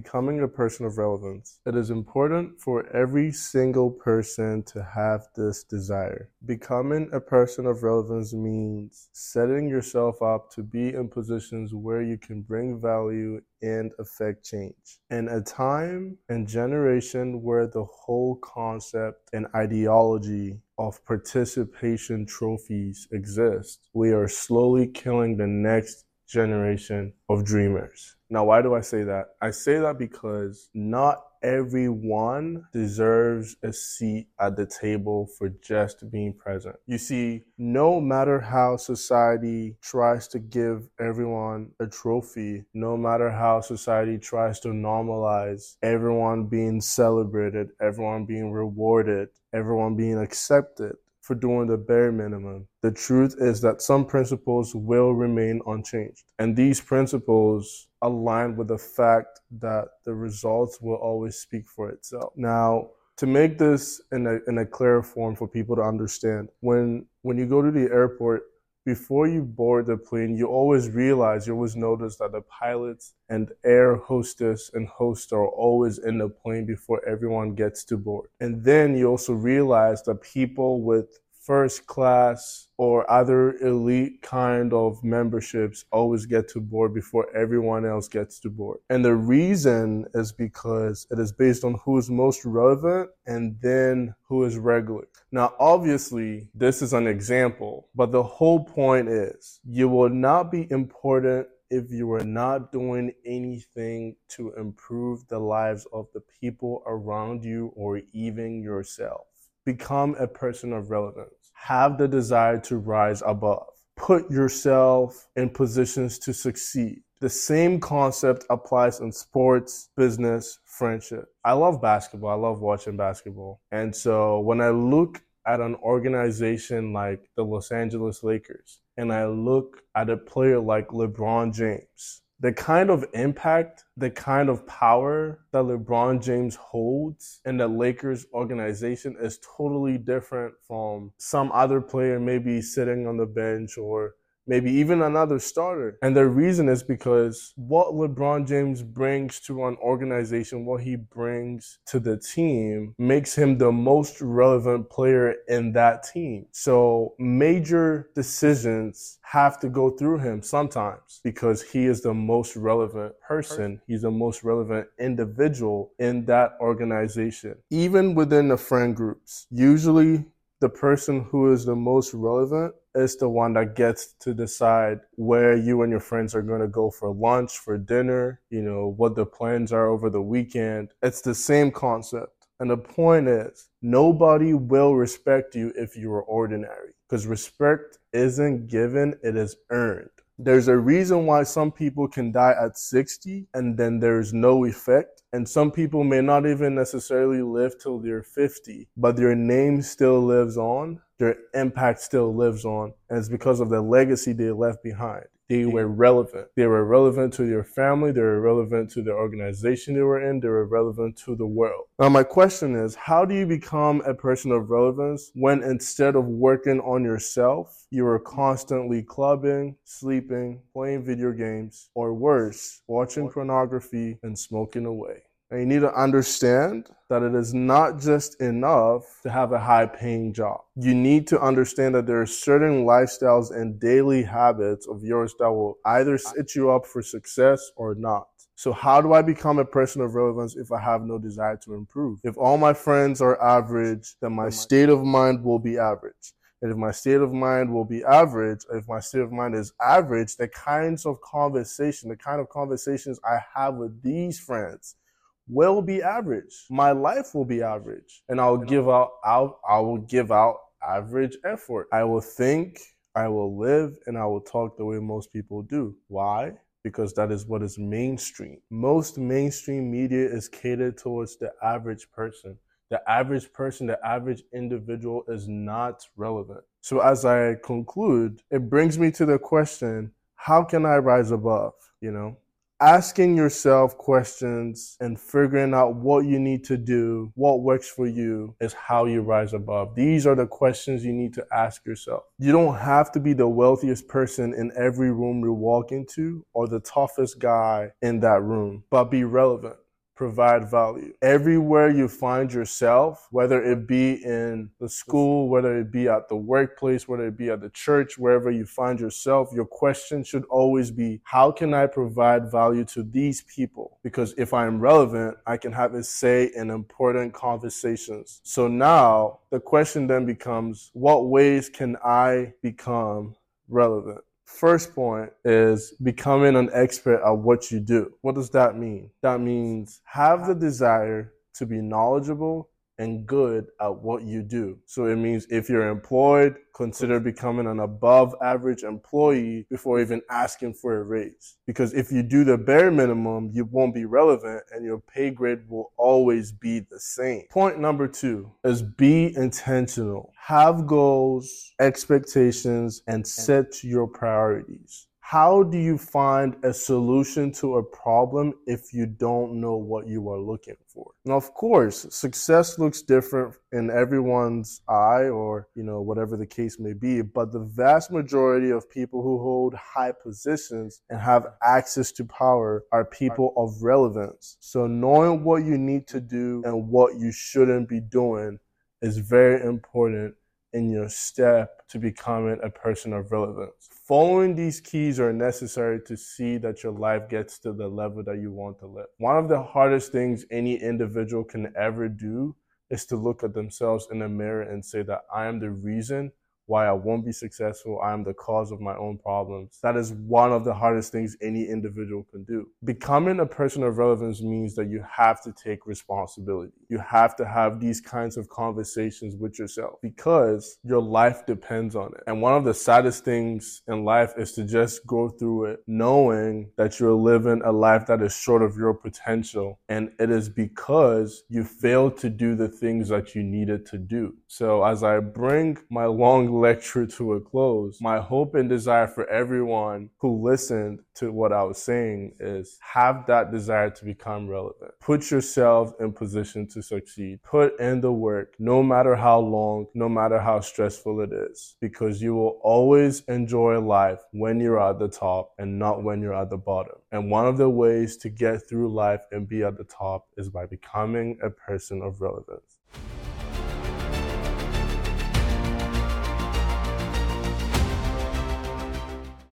becoming a person of relevance. It is important for every single person to have this desire. Becoming a person of relevance means setting yourself up to be in positions where you can bring value and affect change. In a time and generation where the whole concept and ideology of participation trophies exist, we are slowly killing the next generation of dreamers. Now, why do I say that? I say that because not everyone deserves a seat at the table for just being present. You see, no matter how society tries to give everyone a trophy, no matter how society tries to normalize everyone being celebrated, everyone being rewarded, everyone being accepted, for doing the bare minimum. The truth is that some principles will remain unchanged. And these principles align with the fact that the results will always speak for itself. Now, to make this in a, in a clear form for people to understand, when when you go to the airport, before you board the plane, you always realize, you always notice that the pilots and air hostess and host are always in the plane before everyone gets to board. And then you also realize that people with first class or other elite kind of memberships always get to board before everyone else gets to board. And the reason is because it is based on who is most relevant and then who is regular. Now, obviously, this is an example, but the whole point is you will not be important if you are not doing anything to improve the lives of the people around you or even yourself. Become a person of relevance. Have the desire to rise above. Put yourself in positions to succeed. The same concept applies in sports, business, friendship. I love basketball. I love watching basketball. And so when I look at an organization like the Los Angeles Lakers and I look at a player like LeBron James, the kind of impact, the kind of power that LeBron James holds in the Lakers organization is totally different from some other player maybe sitting on the bench or maybe even another starter. And the reason is because what LeBron James brings to an organization, what he brings to the team, makes him the most relevant player in that team. So major decisions have to go through him sometimes because he is the most relevant person. He's the most relevant individual in that organization. Even within the friend groups, usually the person who is the most relevant is the one that gets to decide where you and your friends are going to go for lunch, for dinner, you know, what the plans are over the weekend. It's the same concept. And the point is, nobody will respect you if you are ordinary because respect isn't given, it is earned. There's a reason why some people can die at 60 and then there's no effect. And some people may not even necessarily live till they're 50, but their name still lives on, their impact still lives on, and it's because of the legacy they left behind. They were relevant. They were relevant to your family. They were relevant to the organization they were in. They were relevant to the world. Now, my question is, how do you become a person of relevance when instead of working on yourself, you are constantly clubbing, sleeping, playing video games, or worse, watching pornography and smoking away? And you need to understand that it is not just enough to have a high paying job. You need to understand that there are certain lifestyles and daily habits of yours that will either set you up for success or not. So how do I become a person of relevance if I have no desire to improve? If all my friends are average, then my state of mind will be average. And if my state of mind will be average, if my state of mind is average, the kinds of conversation, the kind of conversations I have with these friends, will be average. My life will be average. And I'll give out, I'll, I will give out average effort. I will think, I will live, and I will talk the way most people do. Why? Because that is what is mainstream. Most mainstream media is catered towards the average person. The average person, the average individual is not relevant. So as I conclude, it brings me to the question, how can I rise above? You know, asking yourself questions and figuring out what you need to do, what works for you is how you rise above. These are the questions you need to ask yourself. You don't have to be the wealthiest person in every room you walk into or the toughest guy in that room, but be relevant. Provide value. Everywhere you find yourself, whether it be in the school, whether it be at the workplace, whether it be at the church, wherever you find yourself, your question should always be, how can I provide value to these people? Because if I'm relevant, I can have a say in important conversations. So now the question then becomes, what ways can I become relevant? First point is becoming an expert at what you do. What does that mean? That means have the desire to be knowledgeable and good at what you do. So it means if you're employed, consider becoming an above average employee before even asking for a raise. Because if you do the bare minimum, you won't be relevant and your pay grade will always be the same. Point number two is be intentional. Have goals, expectations, and set your priorities how do you find a solution to a problem if you don't know what you are looking for? Now, of course, success looks different in everyone's eye or, you know, whatever the case may be, but the vast majority of people who hold high positions and have access to power are people of relevance. So knowing what you need to do and what you shouldn't be doing is very important in your step to becoming a person of relevance. Following these keys are necessary to see that your life gets to the level that you want to live. One of the hardest things any individual can ever do is to look at themselves in the mirror and say that I am the reason why I won't be successful. I am the cause of my own problems. That is one of the hardest things any individual can do. Becoming a person of relevance means that you have to take responsibility. You have to have these kinds of conversations with yourself because your life depends on it. And one of the saddest things in life is to just go through it knowing that you're living a life that is short of your potential. And it is because you failed to do the things that you needed to do. So as I bring my long lecture to a close, my hope and desire for everyone who listened to what I was saying is have that desire to become relevant. Put yourself in position to succeed. Put in the work, no matter how long, no matter how stressful it is, because you will always enjoy life when you're at the top and not when you're at the bottom. And one of the ways to get through life and be at the top is by becoming a person of relevance.